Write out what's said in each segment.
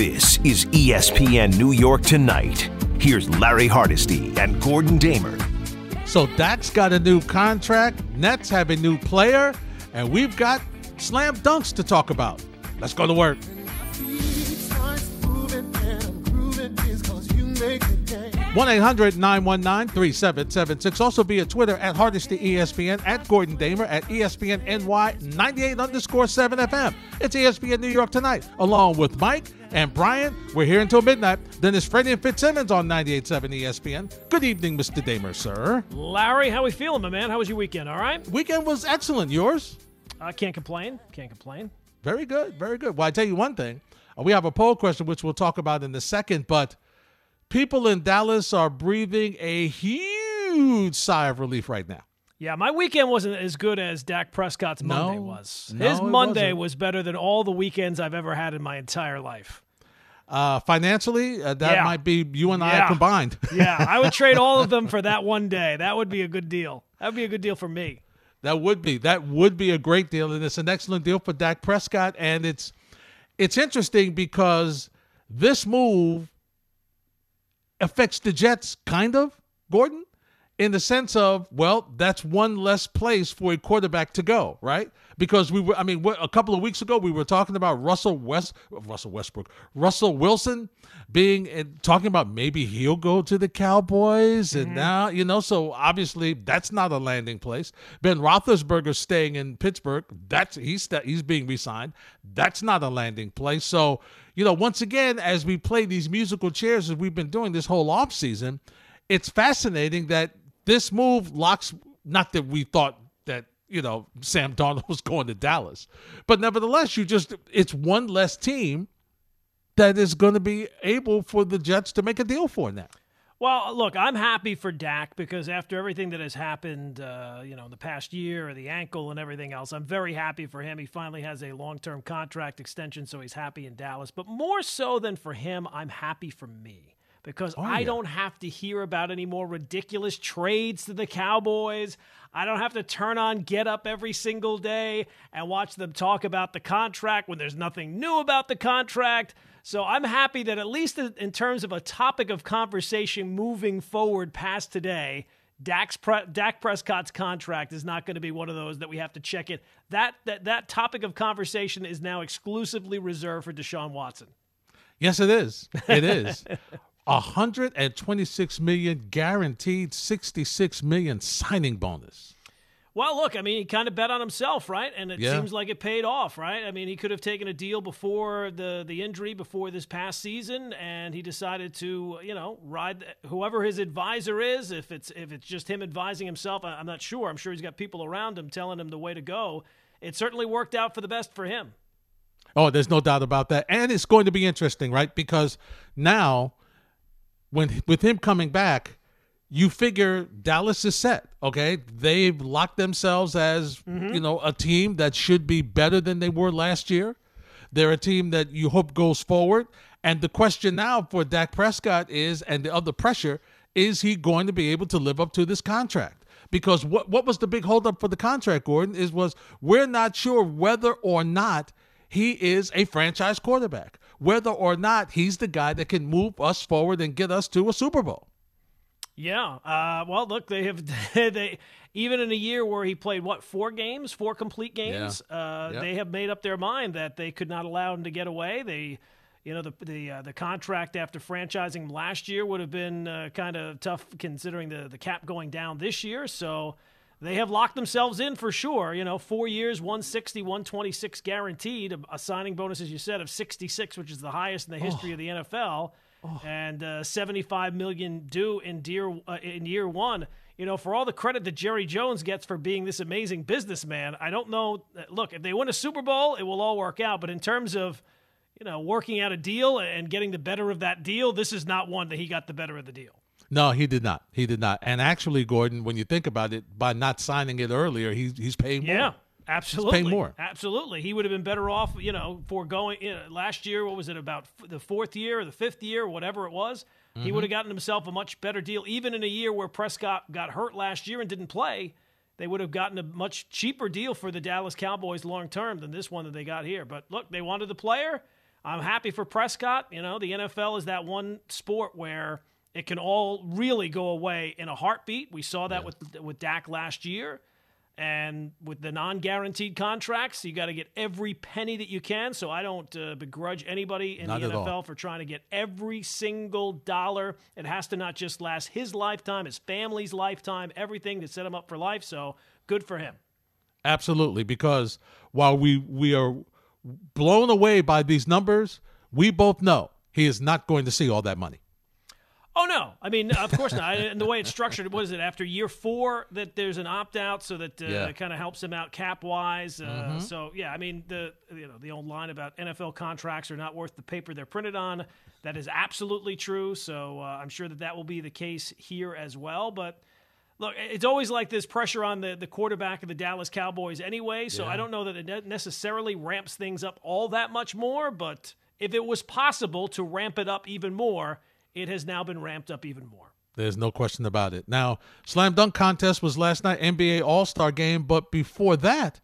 This is ESPN New York Tonight. Here's Larry Hardesty and Gordon Damer. So Dak's got a new contract, Nets have a new player, and we've got slam dunks to talk about. Let's go to work. 1 800 919 3776. Also via Twitter at Hardesty ESPN, at Gordon Damer, at ESPN NY 98 underscore 7 FM. It's ESPN New York tonight, along with Mike and Brian. We're here until midnight. Then it's Freddie and Fitzsimmons on 98.7 ESPN. Good evening, Mr. Damer, sir. Larry, how we feeling, my man? How was your weekend? All right? Weekend was excellent. Yours? I can't complain. Can't complain. Very good. Very good. Well, I tell you one thing. Uh, we have a poll question, which we'll talk about in a second, but – people in Dallas are breathing a huge sigh of relief right now. Yeah, my weekend wasn't as good as Dak Prescott's Monday no, was. No, His Monday was better than all the weekends I've ever had in my entire life. Uh, financially, uh, that Yeah. might be you and I combined. Yeah, I would trade all of them for that one day. That would be a good deal. That would be a good deal for me. That would be that would be a great deal, and it's an excellent deal for Dak Prescott. And it's it's interesting because this move affects the Jets, kind of, Gordon, in the sense of well, that's one less place for a quarterback to go, right? Because we were, I mean, a couple of weeks ago we were talking about Russell West, Russell Westbrook, Russell Wilson being and talking about maybe he'll go to the Cowboys, and mm-hmm. now you know, so obviously that's not a landing place. Ben Roethlisberger staying in Pittsburgh, that's he's he's being re-signed. That's not a landing place. So you know, once again, as we play these musical chairs as we've been doing this whole off season, it's fascinating that this move locks. Not that we thought that you know Sam Darnold was going to Dallas, but nevertheless, you just it's one less team that is going to be able for the Jets to make a deal for now. Well, look, I'm happy for Dak because after everything that has happened, uh, you know, in the past year, the ankle and everything else, I'm very happy for him. He finally has a long-term contract extension, so he's happy in Dallas. But more so than for him, I'm happy for me because I yeah. don't have to hear about any more ridiculous trades to the Cowboys. I don't have to turn on Get Up every single day and watch them talk about the contract when there's nothing new about the contract. So I'm happy that at least in in terms of a topic of conversation moving forward past today, Dak's Pre- Dak Prescott's contract is not going to be one of those that we have to check it. That, that that topic of conversation is now exclusively reserved for Deshaun Watson. Yes, it is. It is. 126 million guaranteed, 66 million signing bonus. Well, look, I mean, he kind of bet on himself, right? And it Yeah. seems like it paid off, right? I mean, he could have taken a deal before the the injury, before this past season, and he decided to, you know, ride whoever his advisor is. If it's if it's just him advising himself, I'm not sure. I'm sure he's got people around him telling him the way to go. It certainly worked out for the best for him. Oh, there's no doubt about that. And it's going to be interesting, right? Because now, when with him coming back, you figure Dallas is set. Okay, they've locked themselves as mm-hmm. you know a team that should be better than they were last year. They're a team that you hope goes forward. And the question now for Dak Prescott is, and the other pressure is, he going to be able to live up to this contract? Because what what was the big holdup for the contract, Gordon? Is was we're not sure whether or not he is a franchise quarterback, whether or not he's the guy that can move us forward and get us to a Super Bowl. Yeah. Uh, well, look, they have they even in a year where he played what four games, four complete games. Uh, Yep. They have made up their mind that they could not allow him to get away. They, you know, the the uh, the contract after franchising last year would have been uh, kind of tough considering the the cap going down this year. So. They have locked themselves in for sure. You know, four years, 160, 126 guaranteed, a, a signing bonus, as you said, of 66, which is the highest in the history of the NFL and uh, 75 million due in year uh, in year one. You know, for all the credit that Jerry Jones gets for being this amazing businessman, I don't know. Look, if they win a Super Bowl, it will all work out. But in terms of you know working out a deal and getting the better of that deal, this is not one that he got the better of the deal. No, he did not. He did not. And actually, Gordon, when you think about it, by not signing it earlier, he's he's paying more. Yeah, absolutely. paying more. Absolutely, he would have been better off. You know, foregoing you know, last year. What was it about f- the fourth year or the fifth year, whatever it was? He Mm-hmm. would have gotten himself a much better deal, even in a year where Prescott got hurt last year and didn't play. They would have gotten a much cheaper deal for the Dallas Cowboys long term than this one that they got here. But look, they wanted the player. I'm happy for Prescott. You know, the NFL is that one sport where it can all really go away in a heartbeat. We saw that yeah. with with Dak last year. And with the non guaranteed contracts, you got to get every penny that you can. So I don't uh, begrudge anybody in not the NFL all. for trying to get every single dollar. It has to not just last his lifetime, his family's lifetime, everything to set him up for life. So good for him. Absolutely. Because while we, we are blown away by these numbers, we both know he is not going to see all that money. Oh no! I mean, of course not. and the way it's structured, what is it? After year four, that there's an opt out, so that uh, yeah. it kind of helps him out cap wise. Uh, mm-hmm. So yeah, I mean the you know the old line about NFL contracts are not worth the paper they're printed on. That is absolutely true. So uh, I'm sure that that will be the case here as well. But look, it's always like this pressure on the, the quarterback of the Dallas Cowboys anyway. So yeah. I don't know that it necessarily ramps things up all that much more. But if it was possible to ramp it up even more it has now been ramped up even more. There's no question about it. Now, slam dunk contest was last night, NBA All Star game, but before that,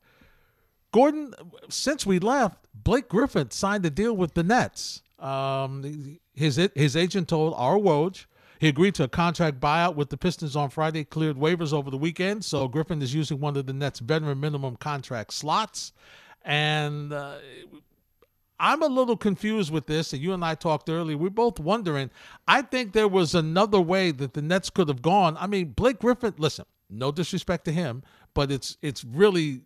Gordon, since we left, Blake Griffin signed a deal with the Nets. Um, his his agent told our Woj he agreed to a contract buyout with the Pistons on Friday, cleared waivers over the weekend. So Griffin is using one of the Nets' veteran minimum contract slots, and uh, I'm a little confused with this, and you and I talked earlier. We're both wondering. I think there was another way that the Nets could have gone. I mean, Blake Griffin. Listen, no disrespect to him, but it's it's really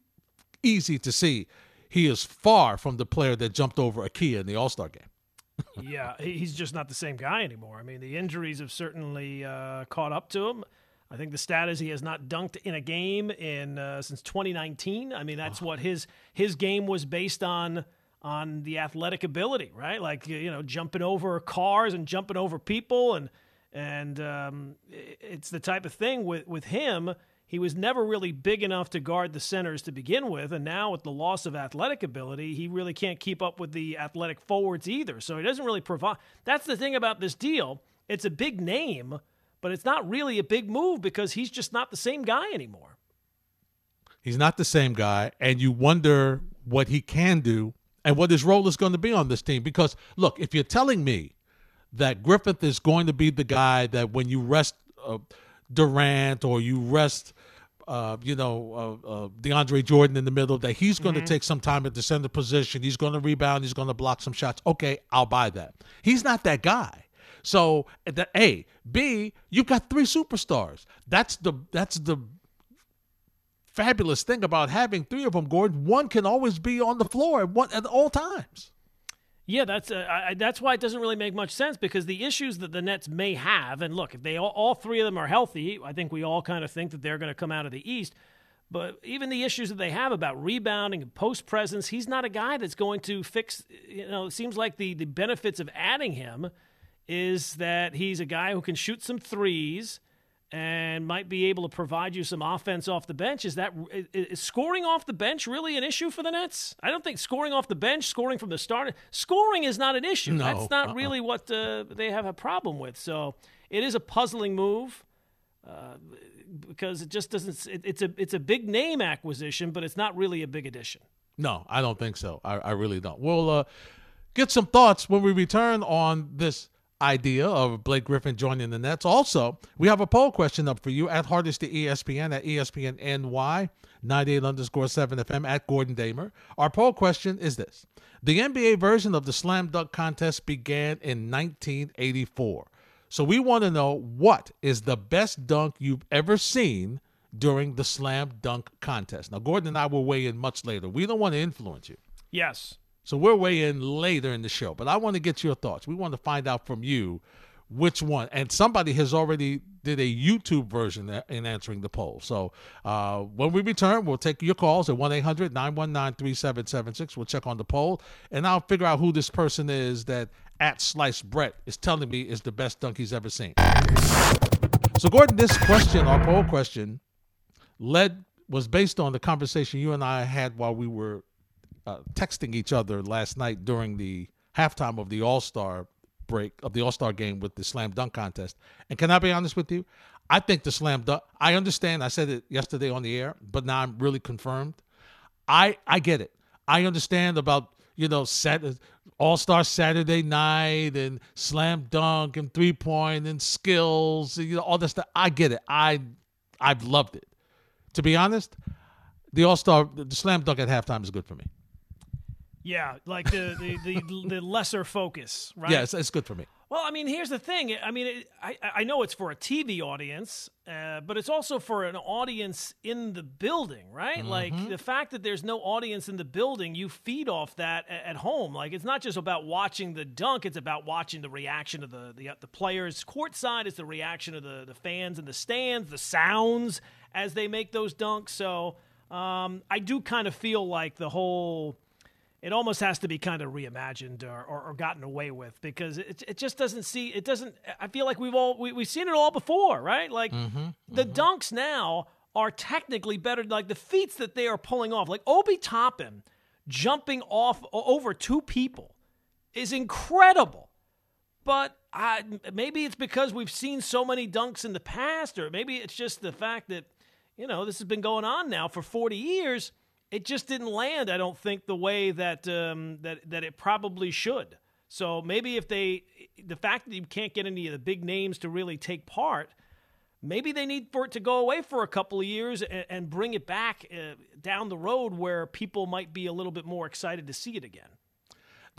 easy to see he is far from the player that jumped over Kia in the All Star game. yeah, he's just not the same guy anymore. I mean, the injuries have certainly uh, caught up to him. I think the stat is he has not dunked in a game in uh, since 2019. I mean, that's oh. what his his game was based on on the athletic ability, right? Like you know, jumping over cars and jumping over people, and and um, it's the type of thing with with him. He was never really big enough to guard the centers to begin with, and now with the loss of athletic ability, he really can't keep up with the athletic forwards either. So he doesn't really provide. That's the thing about this deal. It's a big name, but it's not really a big move because he's just not the same guy anymore. He's not the same guy, and you wonder what he can do and what his role is going to be on this team. Because, look, if you're telling me that Griffin is going to be the guy that when you rest uh, Durant or you rest, uh, you know, uh, uh DeAndre Jordan in the middle, that he's going mm-hmm. to take some time at the center position. He's going to rebound. He's going to block some shots. Okay, I'll buy that. He's not that guy. So, the A, B, you've got three superstars. That's the that's the fabulous thing about having three of them, Gordon. One can always be on the floor at, one, at all times. Yeah, that's uh, I, that's why it doesn't really make much sense because the issues that the Nets may have, and look, if they all, all three of them are healthy, I think we all kind of think that they're going to come out of the East. But even the issues that they have about rebounding and post presence, he's not a guy that's going to fix. You know, it seems like the the benefits of adding him is that he's a guy who can shoot some threes and might be able to provide you some offense off the bench. Is that is scoring off the bench really an issue for the Nets? I don't think scoring off the bench, scoring from the start, scoring is not an issue. No, That's not uh-uh. really what uh, they have a problem with. So it is a puzzling move. Uh, because it just doesn't. It, it's a it's a big name acquisition, but it's not really a big addition. No, I don't think so. I, I really don't. We'll uh, get some thoughts when we return on this idea of Blake Griffin joining the Nets. Also, we have a poll question up for you at Hardesty ESPN at ESPN NY 98 underscore 7 FM at Gordon Damer. Our poll question is this The NBA version of the slam dunk contest began in 1984. So we want to know what is the best dunk you've ever seen during the slam dunk contest. Now, Gordon and I will weigh in much later. We don't want to influence you. Yes. So we're way in later in the show, but I want to get your thoughts. We want to find out from you which one. And somebody has already did a YouTube version in answering the poll. So uh, when we return, we'll take your calls at 1-800-919-3776. We'll check on the poll, and I'll figure out who this person is that at Slice Brett is telling me is the best dunk he's ever seen. So Gordon, this question, our poll question, led was based on the conversation you and I had while we were uh, texting each other last night during the halftime of the All Star break of the All Star game with the slam dunk contest. And can I be honest with you? I think the slam dunk. I understand. I said it yesterday on the air, but now I'm really confirmed. I I get it. I understand about you know, set All Star Saturday Night and slam dunk and three point and skills, and, you know, all this stuff. I get it. I I've loved it. To be honest, the All Star, the slam dunk at halftime is good for me. Yeah, like the the, the, the lesser focus, right? Yeah, it's, it's good for me. Well, I mean, here's the thing. I mean, it, I I know it's for a TV audience, uh, but it's also for an audience in the building, right? Mm-hmm. Like the fact that there's no audience in the building, you feed off that at, at home. Like it's not just about watching the dunk; it's about watching the reaction of the the, the players courtside. It's the reaction of the the fans in the stands, the sounds as they make those dunks. So um, I do kind of feel like the whole it almost has to be kind of reimagined or, or, or, gotten away with because it, it just doesn't see it doesn't i feel like we've all we, we've seen it all before right like mm-hmm, the mm-hmm. dunks now are technically better like the feats that they are pulling off like obi toppin jumping off over two people is incredible but I, maybe it's because we've seen so many dunks in the past or maybe it's just the fact that you know this has been going on now for 40 years it just didn't land. I don't think the way that um, that that it probably should. So maybe if they, the fact that you can't get any of the big names to really take part, maybe they need for it to go away for a couple of years and, and bring it back uh, down the road where people might be a little bit more excited to see it again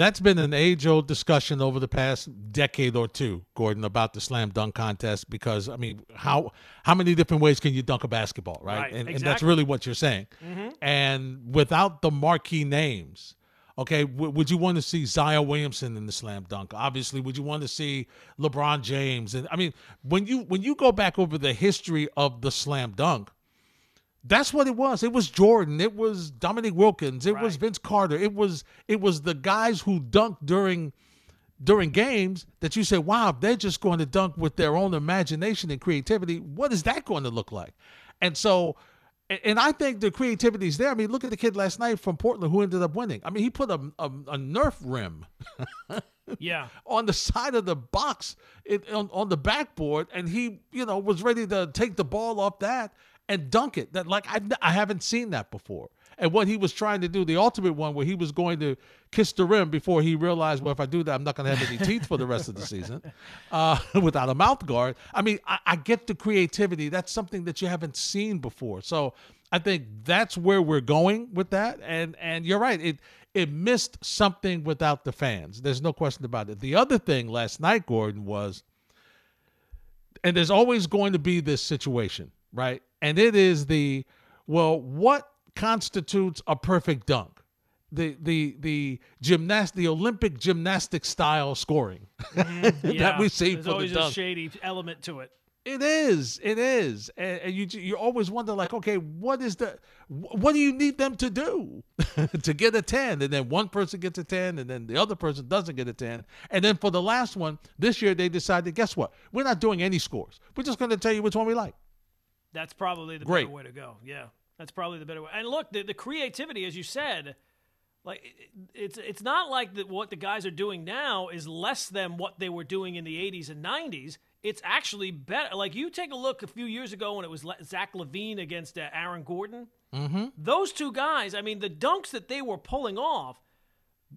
that's been an age old discussion over the past decade or two, Gordon, about the slam dunk contest. Because I mean, how how many different ways can you dunk a basketball, right? right and, exactly. and, that's really what you're saying. Mm-hmm. And without the marquee names, okay, w- would you want to see Zion Williamson in the slam dunk? Obviously, would you want to see LeBron James? And I mean, when you when you go back over the history of the slam dunk that's what it was. It was Jordan. It was Dominique Wilkins. It right. was Vince Carter. It was it was the guys who dunked during during games that you say, wow, they're just going to dunk with their own imagination and creativity. What is that going to look like? And so and I think the creativity is there. I mean, look at the kid last night from Portland who ended up winning. I mean, he put a, a, a Nerf rim yeah on the side of the box it, on, on the backboard, and he, you know, was ready to take the ball off that and dunk it. That like I I haven't seen that before. And what he was trying to do, the ultimate one, where he was going to kiss the rim before he realized, well, if I do that, I'm not going to have any teeth for the rest of the season uh, without a mouth guard. I mean, I, I get the creativity. That's something that you haven't seen before. So I think that's where we're going with that. And and you're right. It it missed something without the fans. There's no question about it. The other thing last night, Gordon, was, and there's always going to be this situation, right? And it is the well, what constitutes a perfect dunk? The the the gymnast the Olympic gymnastic style scoring mm-hmm. yeah. that we see There's for always the dunk. a shady element to it. It is. It is. And, and, you you always wonder like, okay, what is the what do you need them to do to get a 10? And then one person gets a 10 and then the other person doesn't get a 10. And then for the last one, this year they decided, guess what? We're not doing any scores. We're just going to tell you which one we like. That's probably the Great. better way to go. Yeah, that's probably the better way. And look, the, the creativity, as you said, like it's it's not like that. What the guys are doing now is less than what they were doing in the '80s and '90s. It's actually better. Like you take a look a few years ago when it was Zach LaVine against uh, Aaron Gordon. Mm-hmm. Those two guys. I mean, the dunks that they were pulling off.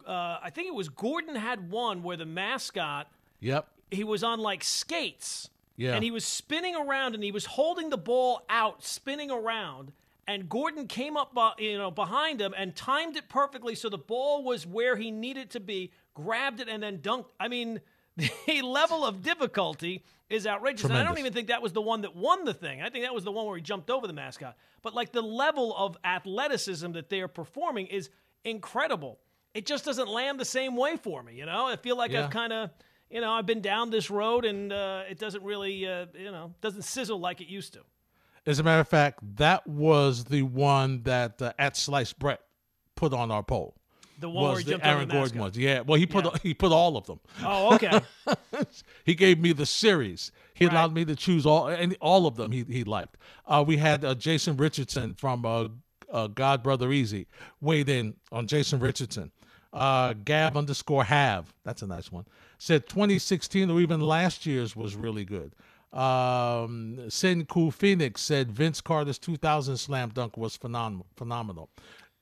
Uh, I think it was Gordon had one where the mascot. Yep. He was on like skates yeah. And he was spinning around and he was holding the ball out, spinning around. And Gordon came up, uh, you know, behind him and timed it perfectly so the ball was where he needed to be, grabbed it, and then dunked. I mean, the level of difficulty is outrageous. Tremendous. And I don't even think that was the one that won the thing. I think that was the one where he jumped over the mascot. But like the level of athleticism that they are performing is incredible. It just doesn't land the same way for me. You know, I feel like yeah. I've kind of you know, I've been down this road and uh, it doesn't really, uh, you know, doesn't sizzle like it used to. As a matter of fact, that was the one that uh, at Slice Brett put on our poll. The one was where the Aaron the Gordon ones. Yeah. Well, he put yeah. he put all of them. Oh, okay. he gave me the series. He right. allowed me to choose all and all of them. He he liked. Uh, we had uh, Jason Richardson from uh, uh, God Brother Easy weighed in on Jason Richardson. Uh, Gab underscore have that's a nice one said 2016 or even last year's was really good. Um, Sin Cool Phoenix said Vince Carter's 2000 slam dunk was phenomenal. Phenomenal.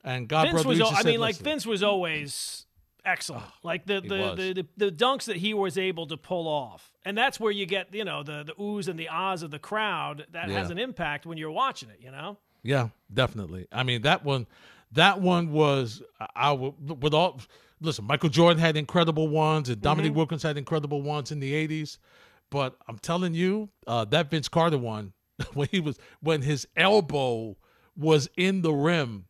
And God Vince was. I mean, like Vince was always excellent. Oh, like the the, the, the the dunks that he was able to pull off, and that's where you get you know the the oohs and the ahs of the crowd. That Yeah. has an impact when you're watching it. You know. Yeah, definitely. I mean that one, that one was I, I would with all. Listen, Michael Jordan had incredible ones, and Dominique Wilkins had incredible ones in the '80s. But I'm telling you, uh, that Vince Carter one, when he was when his elbow was in the rim,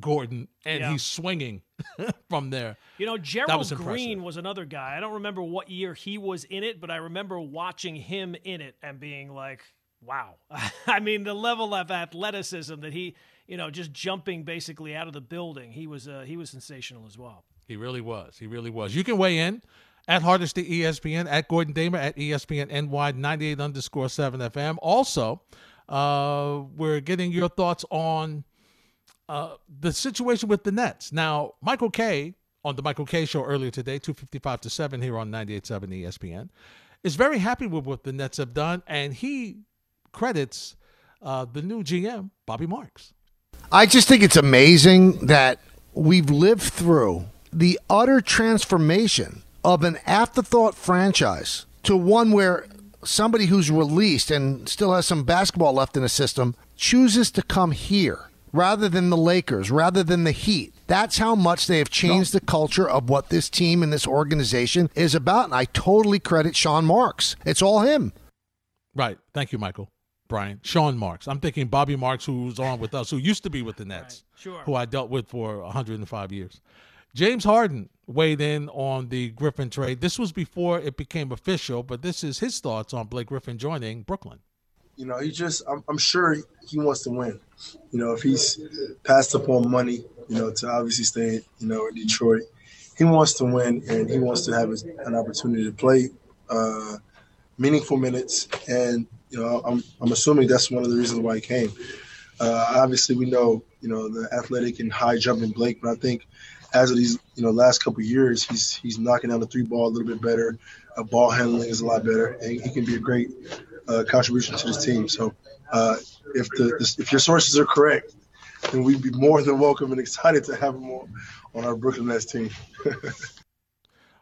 Gordon, and Yeah. he's swinging from there. You know, Gerald was. Green was another guy. I don't remember what year he was in it, but I remember watching him in it and being like, wow. I mean, the level of athleticism that he, you know, just jumping basically out of the building, he was uh, he was sensational as well. He really was. He really was. You can weigh in at Hardesty ESPN, at Gordon Damer, at ESPN NY 98 underscore 7 FM. Also, uh, we're getting your thoughts on uh, the situation with the Nets. Now, Michael Kay on the Michael Kay show earlier today, 255 to 7 here on 98.7 ESPN, is very happy with what the Nets have done, and he credits uh, the new GM, Bobby Marks. I just think it's amazing that we've lived through the utter transformation of an afterthought franchise to one where somebody who's released and still has some basketball left in the system chooses to come here rather than the Lakers, rather than the Heat. That's how much they have changed the culture of what this team and this organization is about. And I totally credit Sean Marks. It's all him. Right. Thank you, Michael. Brian. Sean Marks. I'm thinking Bobby Marks, who's on with us, who used to be with the Nets, sure. who I dealt with for 105 years. James Harden weighed in on the Griffin trade. This was before it became official, but this is his thoughts on Blake Griffin joining Brooklyn. You know, he just, I'm, I'm sure he wants to win. You know, if he's passed upon money, you know, to obviously stay, you know, in Detroit, he wants to win and he wants to have an opportunity to play uh, meaningful minutes. And, you know, I'm, I'm assuming that's one of the reasons why he came. Uh, obviously, we know, you know, the athletic and high jumping Blake, but I think as of these, you know, last couple of years, he's he's knocking down the three ball a little bit better. Uh, ball handling is a lot better, and he can be a great uh, contribution to this team. So, uh, if the if your sources are correct, then we'd be more than welcome and excited to have him on, on our Brooklyn Nets team.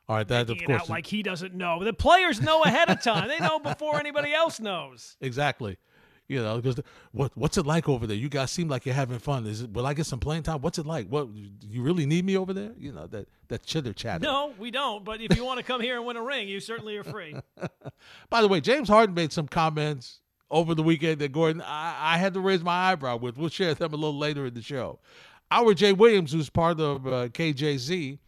All right, that of Making it course out like he doesn't know. The players know ahead of time. They know before anybody else knows. exactly. You know, because what what's it like over there? You guys seem like you're having fun. Is it? Will I get some playing time? What's it like? What you really need me over there? You know that that chitter chatter. No, we don't. But if you want to come here and win a ring, you certainly are free. By the way, James Harden made some comments over the weekend that Gordon I, I had to raise my eyebrow with. We'll share them a little later in the show. Our Jay Williams, who's part of uh, KJZ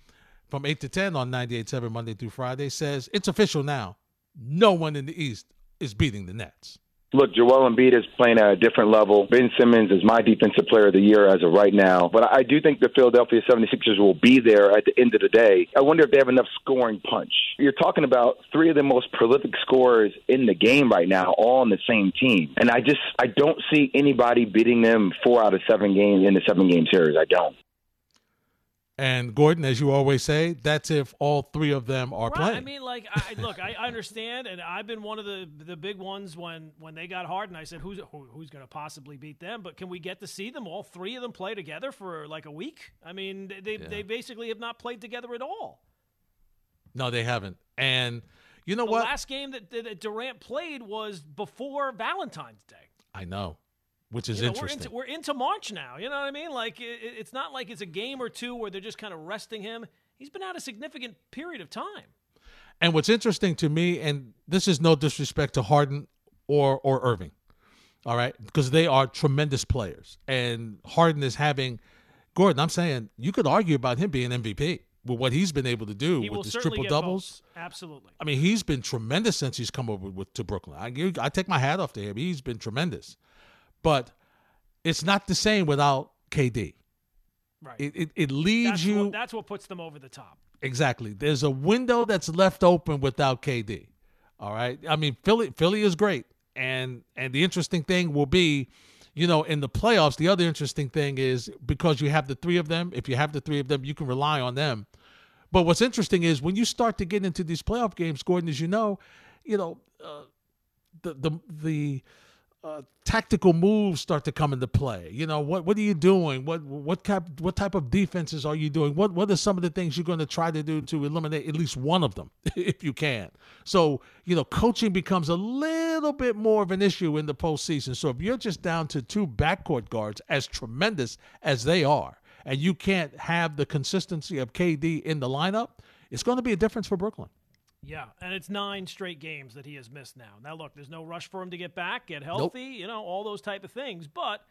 from 8 to 10 on 98.7 Monday through Friday, says it's official now. No one in the East is beating the Nets. Look, Joel Embiid is playing at a different level. Ben Simmons is my defensive player of the year as of right now. But I do think the Philadelphia 76ers will be there at the end of the day. I wonder if they have enough scoring punch. You're talking about three of the most prolific scorers in the game right now, all on the same team. And I just I don't see anybody beating them four out of seven games in the seven game series. I don't. And Gordon, as you always say, that's if all three of them are Right. playing. I mean, like, I, look, I understand, and I've been one of the the big ones when when they got hard, and I said, who's who, who's going to possibly beat them? But can we get to see them all three of them play together for like a week? I mean, they they basically have not played together at all. no, they haven't. And you know what The what? last game that, that Durant played was before Valentine's Day. I know, which is You know, we're interesting. into we're into March now. You know what I mean? Like it- it's not like it's a game or two where they're just kind of resting him. He's been out a significant period of time. And what's interesting to me, and this is no disrespect to Harden or or Irving, all right, because they are tremendous players, and Harden is having Gordon. I'm saying you could argue about him being MVP with what he's been able to do He with his triple doubles. votes. Absolutely. I mean, he's been tremendous since he's come over with, to Brooklyn. I I take my hat off to him. He's been tremendous, but it's not the same without KD. Right. It it, it leads that's you what, that's what puts them over the top. Exactly. There's a window that's left open without KD. All right. I mean, Philly Philly is great. And and the interesting thing will be, you know, in the playoffs, the other interesting thing is because you have the three of them, if you have the three of them, you can rely on them. But what's interesting is when you start to get into these playoff games, Gordon, as you know, you know, uh, the the the uh, tactical moves start to come into play. You know, what what are you doing? What what type what type of defenses are you doing? What what are some of the things you're going to try to do to eliminate at least one of them, if you can? So you know, coaching becomes a little bit more of an issue in the postseason. So if you're just down to two backcourt guards, as tremendous as they are, and you can't have the consistency of KD in the lineup, it's going to be a difference for Brooklyn. Yeah, and it's nine straight games that he has missed now. Now, look, there's no rush for him to get back, get healthy, nope. you know, all those type of things. But,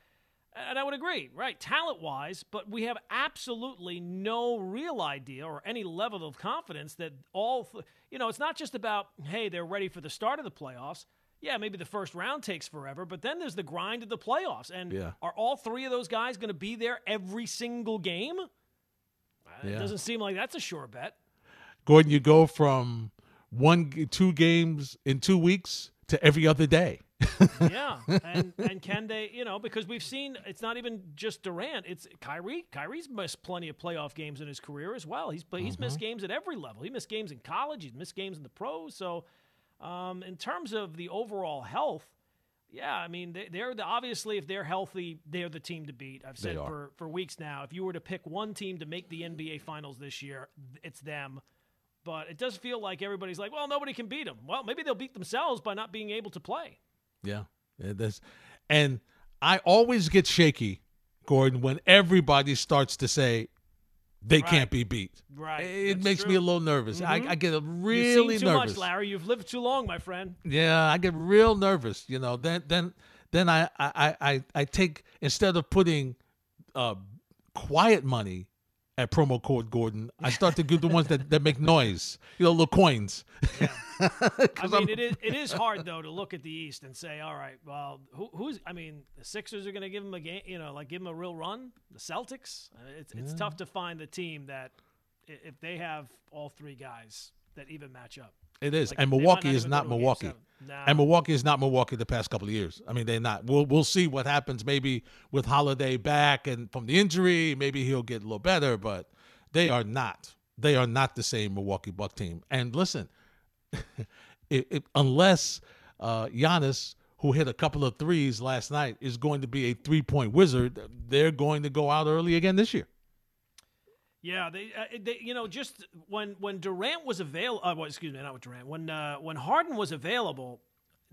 and I would agree, right, talent wise, but we have absolutely no real idea or any level of confidence that all, you know, it's not just about, hey, they're ready for the start of the playoffs. Yeah, maybe the first round takes forever, but then there's the grind of the playoffs. And yeah. are all three of those guys going to be there every single game? Uh, yeah. It doesn't seem like that's a sure bet. Gordon, you go from one two games in two weeks to every other day. yeah, and and can they? You know, because we've seen it's not even just Durant. It's Kyrie. Kyrie's missed plenty of playoff games in his career as well. He's he's mm-hmm. missed games at every level. He missed games in college. He's missed games in the pros. So, um, in terms of the overall health, yeah, I mean they, are the, obviously if they're healthy, they're the team to beat. I've said for for weeks now. If you were to pick one team to make the NBA Finals this year, it's them. But it does feel like everybody's like, well, nobody can beat them. Well, maybe they'll beat themselves by not being able to play. Yeah, that's, and I always get shaky, Gordon, when everybody starts to say they right. can't be beat. Right, it that's makes true. me a little nervous. Mm-hmm. I, I, get really You've seen too nervous. much, Larry. You've lived too long, my friend. Yeah, I get real nervous. You know, then then then I I I, I take instead of putting uh, quiet money at promo code Gordon. I start to give the ones that, that make noise, you know, little coins. Yeah. I mean, it is it is hard though to look at the East and say, all right, well, who, who's? I mean, the Sixers are going to give them a game, you know, like give them a real run. The Celtics. It's it's yeah. tough to find the team that if they have all three guys that even match up. It is, like, and Milwaukee is not Milwaukee. No. And Milwaukee is not Milwaukee the past couple of years. I mean, they're not. We'll we'll see what happens. Maybe with Holiday back and from the injury, maybe he'll get a little better. But they are not. They are not the same Milwaukee Buck team. And listen, it, it, unless uh, Giannis, who hit a couple of threes last night, is going to be a three point wizard, they're going to go out early again this year. Yeah, they, uh, they, you know, just when when Durant was available, uh, well, excuse me, not with Durant, when uh, when Harden was available,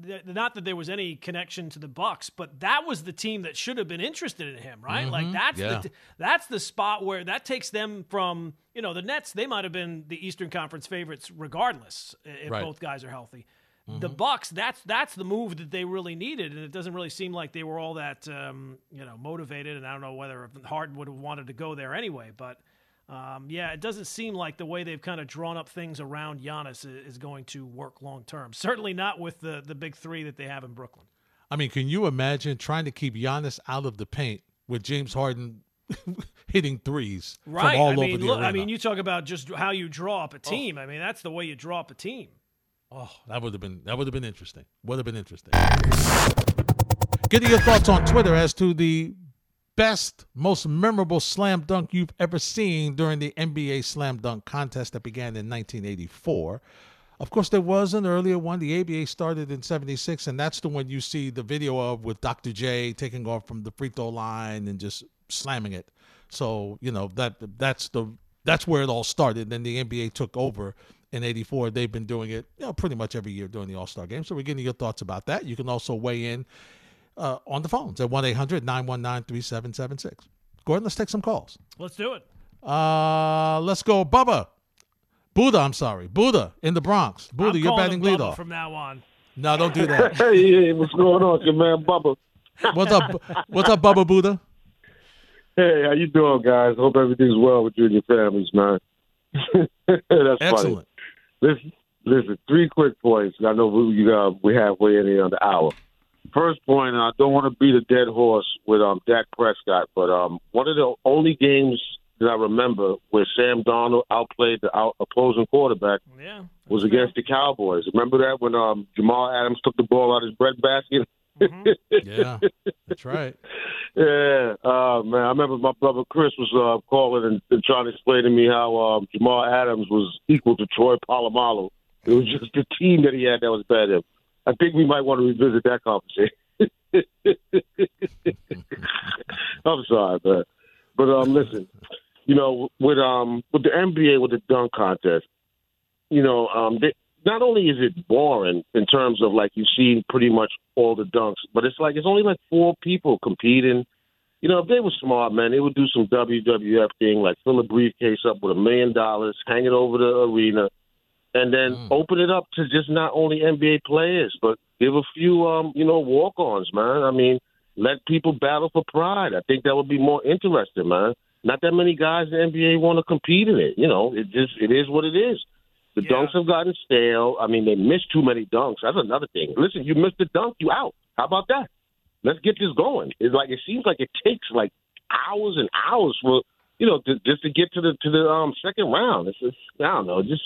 th- not that there was any connection to the Bucks, but that was the team that should have been interested in him, right? Mm-hmm. Like that's yeah. the that's the spot where that takes them from you know the Nets. They might have been the Eastern Conference favorites regardless if right. both guys are healthy. Mm-hmm. The Bucks, that's that's the move that they really needed, and it doesn't really seem like they were all that um, you know motivated. And I don't know whether Harden would have wanted to go there anyway, but um, yeah, it doesn't seem like the way they've kind of drawn up things around Giannis is going to work long term. Certainly not with the the big three that they have in Brooklyn. I mean, can you imagine trying to keep Giannis out of the paint with James Harden hitting threes right. from all I over the look, arena? I mean, you talk about just how you draw up a oh. team. Oh. I mean, that's the way you draw up a team. Oh, that would have been that would have been interesting. Would have been interesting. Get your thoughts on Twitter as to the best, most memorable slam dunk you've ever seen during the NBA slam dunk contest that began in 1984. Of course, there was an earlier one. The ABA started in 76, and that's the one you see the video of with Dr. J taking off from the free throw line and just slamming it. So, you know, that that's the that's where it all started. Then the NBA took over in 84. They've been doing it, you know, pretty much every year during the All-Star game. So we're getting your thoughts about that. You can also weigh in uh, on the phones at 1 800 919 3776. Gordon, let's take some calls. Let's do it. Uh, let's go, Bubba. Buddha, I'm sorry. Buddha in the Bronx. Buddha, I'm you're batting leadoff. From now on. No, don't do that. hey, hey, what's going on, your man Bubba? what's up? What's up, Bubba Buddha? Hey, how you doing, guys? Hope everything's well with you and your families, man. That's Excellent. funny. Listen, listen, three quick points. I know we, uh, we halfway in the hour first point, and I don't want to beat a dead horse with um Dak Prescott, but um one of the only games that I remember where Sam Darnold outplayed the out opposing quarterback yeah, was against the Cowboys. Remember that when um Jamal Adams took the ball out of his breadbasket? Mm-hmm. yeah, that's right. Yeah, uh, man. I remember my brother Chris was uh, calling and, and trying to explain to me how um, Jamal Adams was equal to Troy Polamalu. It was just the team that he had that was better. I think we might want to revisit that conversation. I'm sorry, but but um, listen, you know, with um with the NBA with the dunk contest, you know, um, they, not only is it boring in terms of like you see pretty much all the dunks, but it's like it's only like four people competing. You know, if they were smart, man, they would do some WWF thing, like fill a briefcase up with a million dollars, hang it over the arena, and then mm. open it up to just not only NBA players, but give a few, um, you know, walk-ons, man. I mean, let people battle for pride. I think that would be more interesting, man. Not that many guys in the NBA want to compete in it. You know, it just it is what it is. The yeah. dunks have gotten stale. I mean, they miss too many dunks. That's another thing. Listen, you missed the dunk, you out. How about that? Let's get this going. It's like it seems like it takes like hours and hours for you know to, just to get to the to the um second round. It's just I don't know. Just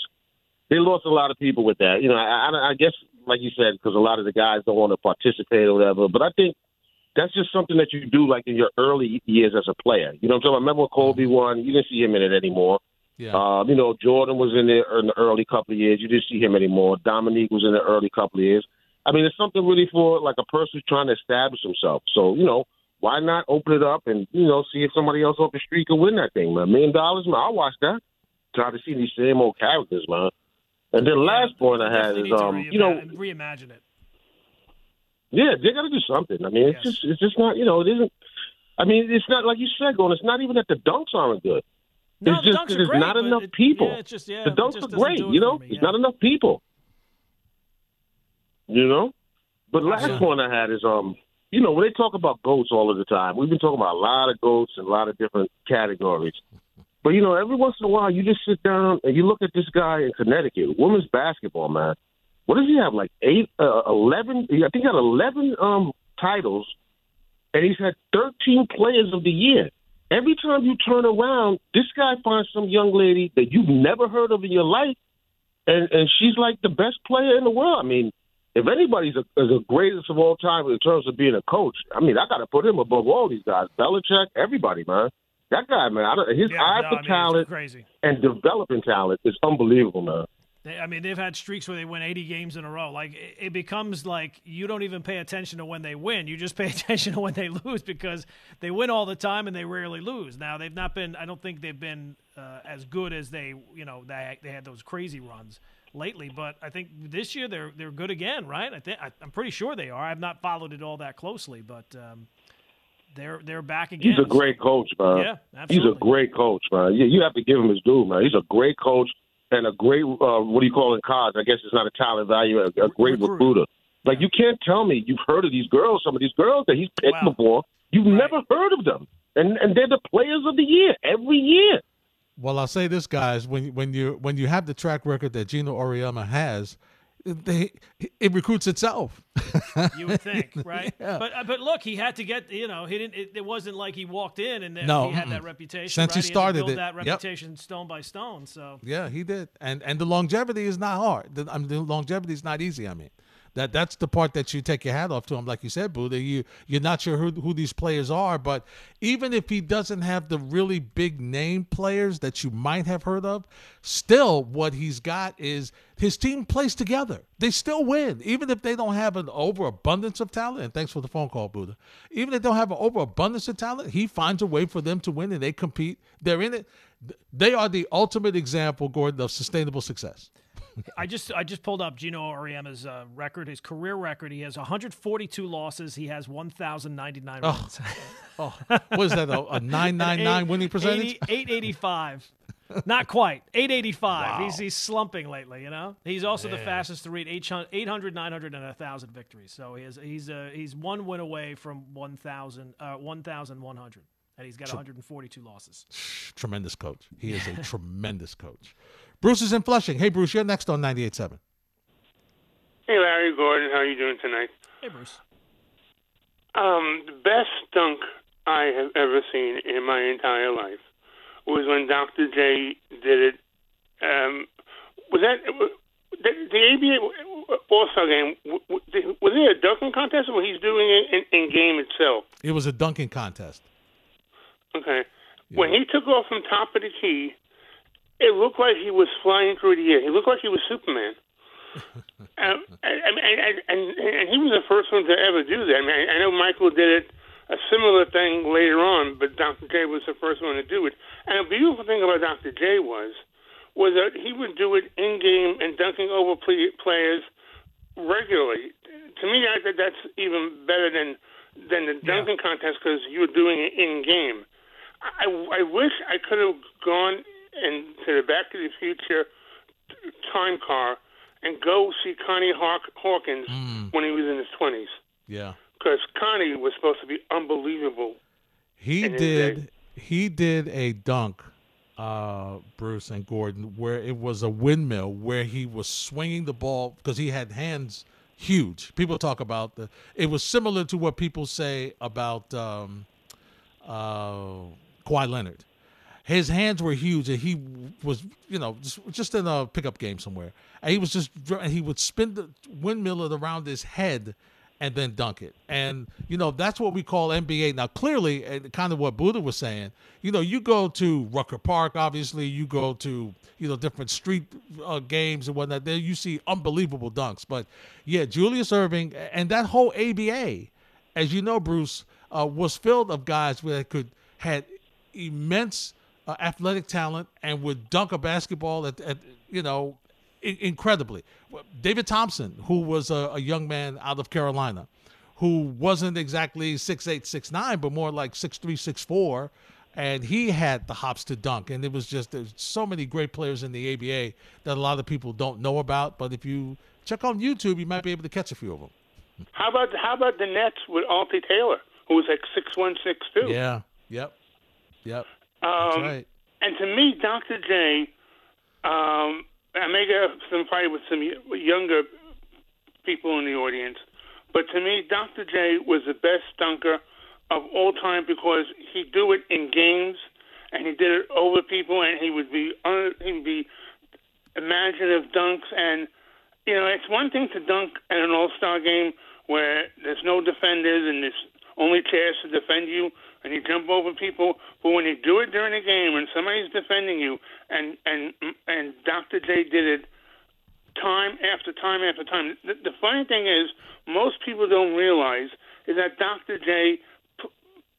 they lost a lot of people with that. You know, I, I, I guess like you said because a lot of the guys don't want to participate or whatever. But I think that's just something that you do like in your early years as a player. You know what I'm talking about? Remember when Kobe mm-hmm. won? You didn't see him in it anymore. Yeah. Um, you know, Jordan was in there in the early couple of years. You didn't see him anymore. Dominique was in the early couple of years. I mean, it's something really for like a person who's trying to establish himself. So, you know, why not open it up and, you know, see if somebody else off the street can win that thing, man. A million dollars, man, I'll watch that. Try to see these same old characters, man. And then last point I had is, um, you know, reimagine it. Yeah, they got to do something. I mean, it's yes. just, it's just not, you know, it isn't. I mean, it's not like you said, going. It's not even that the dunks aren't good. No, it's just there's great, not enough it, people. Yeah, just, yeah, the dunks are great, you know. Me, yeah. not enough people. You know. But last yeah. point I had is, um, you know, when they talk about goats all of the time, we've been talking about a lot of goats and a lot of different categories. But you know, every once in a while, you just sit down and you look at this guy in Connecticut, women's basketball, man. What does he have? Like eight, uh, eleven? I think he had eleven um, titles, and he's had thirteen Players of the Year. Every time you turn around, this guy finds some young lady that you've never heard of in your life, and and she's like the best player in the world. I mean, if anybody's a, is the greatest of all time in terms of being a coach, I mean, I got to put him above all these guys. Belichick, everybody, man. That guy, man, I don't, his yeah, eye no, for I mean, talent crazy. and developing talent is unbelievable, man. They, I mean, they've had streaks where they win 80 games in a row. Like it, it, becomes like you don't even pay attention to when they win. You just pay attention to when they lose because they win all the time and they rarely lose. Now they've not been. I don't think they've been uh, as good as they. You know, they they had those crazy runs lately. But I think this year they're they're good again, right? I think I, am pretty sure they are. I've not followed it all that closely, but. Um, they're they're back again. He's a great coach, man. Yeah, absolutely. He's a great coach, man. You, you have to give him his due, man. He's a great coach and a great uh, what do you call it, college? I guess it's not a talent value, a, a great recruiter. recruiter. Like you can't tell me you've heard of these girls, some of these girls that he's picked wow. before. You've right. never heard of them, and and they're the players of the year every year. Well, I'll say this, guys: when when you when you have the track record that Geno Auriemma has, they it recruits itself. you would think, right? Yeah. But uh, but look, he had to get you know he didn't. It, it wasn't like he walked in and no, he had that reputation. Since right? he started he it, that reputation yep. stone by stone. So yeah, he did, and and the longevity is not hard. The, I mean, the longevity is not easy. I mean, that that's the part that you take your hat off to him, like you said, Buddha. You you're not sure who, who these players are, but even if he doesn't have the really big name players that you might have heard of, still what he's got is his team plays together. They still win, even if they don't have an overabundance of talent. And thanks for the phone call, Buddha. Even if they don't have an overabundance of talent, he finds a way for them to win, and they compete. They're in it. They are the ultimate example, Gordon, of sustainable success. I just I just pulled up Geno Auriemma's uh, record, his career record. He has 142 losses. He has 1,099 oh. wins. oh, what is that? A, a 999 winning percentage? 885. Not quite. 885. Wow. He's he's slumping lately, you know. He's also Man. the fastest to reach 800, 800 900 and 1000 victories. So he has he's uh, he's one win away from 1000 uh, 1100 and he's got 142 losses. Tremendous coach. He is a tremendous coach. Bruce is in Flushing. Hey, Bruce, you're next on 98.7. Hey, Larry Gordon. How are you doing tonight? Hey, Bruce. Um, the best dunk I have ever seen in my entire life was when Dr. J did it. Um, was that the, the ABA All Star game? Was it a dunking contest, or he's doing it in, in game itself? It was a dunking contest. Okay. Yeah. When he took off from top of the key it looked like he was flying through the air. He looked like he was Superman. Um, and, and, and, and he was the first one to ever do that. I mean, I know Michael did it a similar thing later on, but Dr. J was the first one to do it. And a beautiful thing about Dr. J was was that he would do it in game and dunking over play, players regularly. To me, I think that's even better than than the dunking yeah. contest because you're doing it in game. I, I wish I could have gone into the Back to the Future time car and go see Connie Hawk- Hawkins mm. when he was in his twenties. Yeah, because Connie was supposed to be unbelievable. He did. He did a dunk, uh, Bruce and Gordon, where it was a windmill where he was swinging the ball because he had hands huge. People talk about the. It was similar to what people say about um, uh, Kawhi Leonard. His hands were huge, and he was, you know, just, just in a pickup game somewhere. And he was just, he would spin the windmill it around his head and then dunk it. And, you know, that's what we call NBA. Now, clearly, and kind of what Buddha was saying, you know, you go to Rucker Park, obviously, you go to, you know, different street uh, games and whatnot. There you see unbelievable dunks. But yeah, Julius Erving and that whole ABA, as you know, Bruce, uh, was filled of guys that could, had immense uh, athletic talent and would dunk a basketball at, at you know, incredibly. David Thompson, who was a, a, young man out of Carolina, who wasn't exactly six eight, six nine, but more like six three, six four, and he had the hops to dunk. And it was just there's so many great players in the ABA that a lot of people don't know about. But if you check on YouTube, you might be able to catch a few of them. How about how about the Nets with Alfie Taylor, who was like six one, six two? Yeah. Yep. Yep. Um, right. And to me, Dr. J, um, I may get some fight with some younger people in the audience, but to me, Dr. J was the best dunker of all time because he'd do it in games and he did it over people and he would be he would be imaginative dunks and you know it's one thing to dunk at an all star game where there's no defenders and there's only chairs to defend you and you jump over people. But when you do it during a game and somebody's defending you, and and and Dr. J did it time after time after time. The, the funny thing is, most people don't realize is that Dr. J p-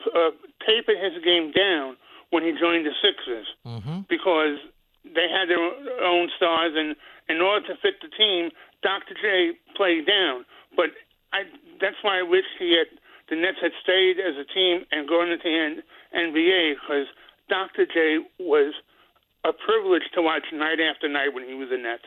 p- uh, tapered his game down when he joined the Sixers mm-hmm. because they had their own stars, and in order to fit the team, Dr. J played down. But I, that's why I wish he had the Nets had stayed as a team and gone into the NBA because Dr. J was a privilege to watch night after night when he was in Net.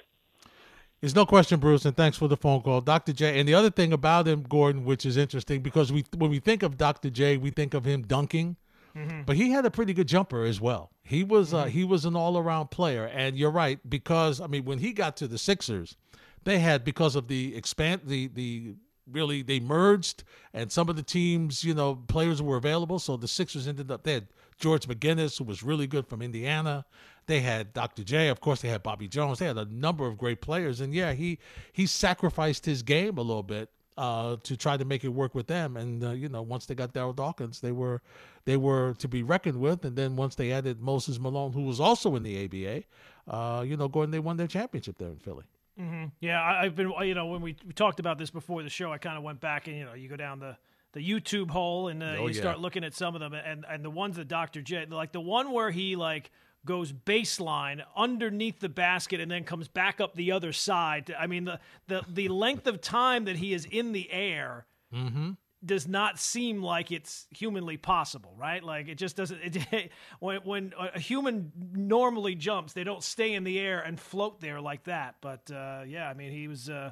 There's no question, Bruce, and thanks for the phone call, Dr. J. And the other thing about him, Gordon, which is interesting, because we when we think of Dr. J, we think of him dunking, mm-hmm. but he had a pretty good jumper as well. He was uh, mm-hmm. uh, he was an all around player, and you're right because I mean when he got to the Sixers, they had because of the expand the the really they merged and some of the teams you know players were available so the sixers ended up they had george mcginnis who was really good from indiana they had dr j of course they had bobby jones they had a number of great players and yeah he he sacrificed his game a little bit uh, to try to make it work with them and uh, you know once they got darryl dawkins they were they were to be reckoned with and then once they added moses malone who was also in the aba uh, you know gordon they won their championship there in philly Mm-hmm. Yeah, I, have been. You know, when we, we talked about this before the show, I kind of went back and you know, you go down the the YouTube hole and uh, oh, you yeah. start looking at some of them, and and the ones that Dr. J, like the one where he like goes baseline underneath the basket and then comes back up the other side. I mean, the the the length of time that he is in the air. Mm-hmm does not seem like it's humanly possible, right? Like it just doesn't. It, when when a human normally jumps, they don't stay in the air and float there like that. But uh, yeah, I mean, he was. Uh,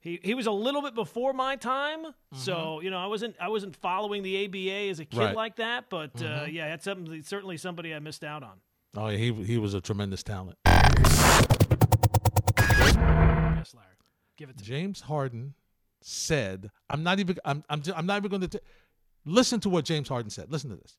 he, he was a little bit before my time, mm-hmm. so you know I wasn't I wasn't following the ABA as a kid right. like that. But uh, mm-hmm. uh, yeah, that's something certainly somebody I missed out on. Oh, yeah, he he was a tremendous talent. Yes, Larry, give it to James me. Harden said, I'm not even, I'm, I'm, just, I'm not even going to, listen to what James Harden said. Listen to this.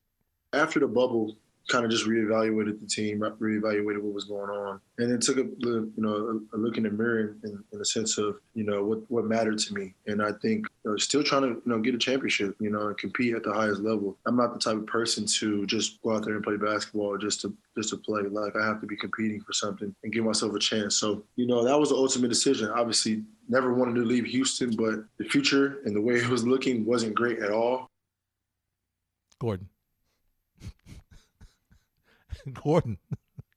After the bubble kind of just reevaluated the team, reevaluated what was going on, and it took a you know a, look in the mirror in, in the sense of you know what what mattered to me, and I think uh, still trying to you know get a championship, you know, and compete at the highest level. I'm not the type of person to just go out there and play basketball just to just to play. Like I have to be competing for something and give myself a chance. So you know that was the ultimate decision. Obviously, never wanted to leave Houston, but the future and the way it was looking wasn't great at all. Gordon. Gordon.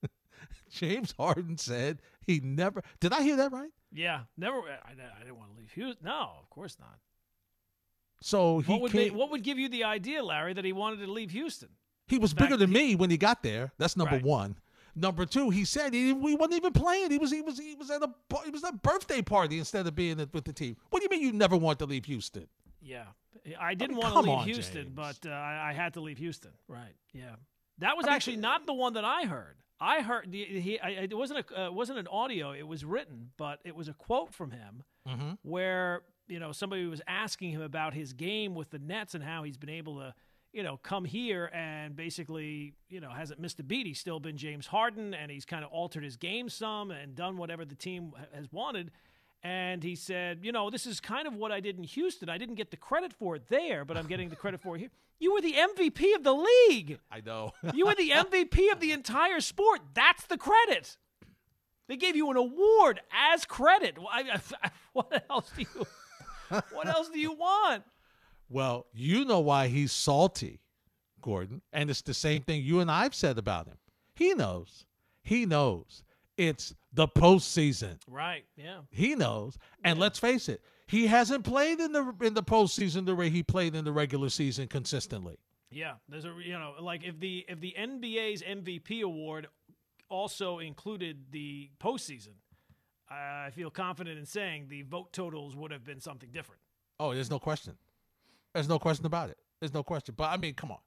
James Harden said he never. Did I hear that right? Yeah, never. I, I didn't want to leave Houston. No, of course not. So he what would, make, what would give you the idea, Larry, that he wanted to leave Houston? He was bigger than he, me when he got there. That's number right. one. Number two, he said he, he wasn't even playing. He was he was he was at a he was at a birthday party instead of being with the team. What do you mean you never want to leave Houston? Yeah, I didn't I mean, want to leave on, Houston, James. but uh, I, I had to leave Houston. Right? Yeah, that was actually not the one that I heard. I heard the, he. I, it wasn't a uh, wasn't an audio. It was written, but it was a quote from him mm-hmm. where you know somebody was asking him about his game with the Nets and how he's been able to you know come here and basically you know hasn't missed a beat. He's still been James Harden and he's kind of altered his game some and done whatever the team has wanted. And he said, you know, this is kind of what I did in Houston. I didn't get the credit for it there, but I'm getting the credit for it here. You were the MVP of the league. I know. you were the MVP of the entire sport. That's the credit. They gave you an award as credit. I, I, what else do you? What else do you want? Well, you know why he's salty, Gordon, and it's the same thing you and I've said about him. He knows. He knows. It's the postseason. Right. Yeah. He knows. And yeah. let's face it, he hasn't played in the in the postseason the way he played in the regular season consistently. Yeah, there's a you know like if the if the NBA's MVP award also included the postseason, I feel confident in saying the vote totals would have been something different. Oh, there's no question. There's no question about it. There's no question. But I mean, come on.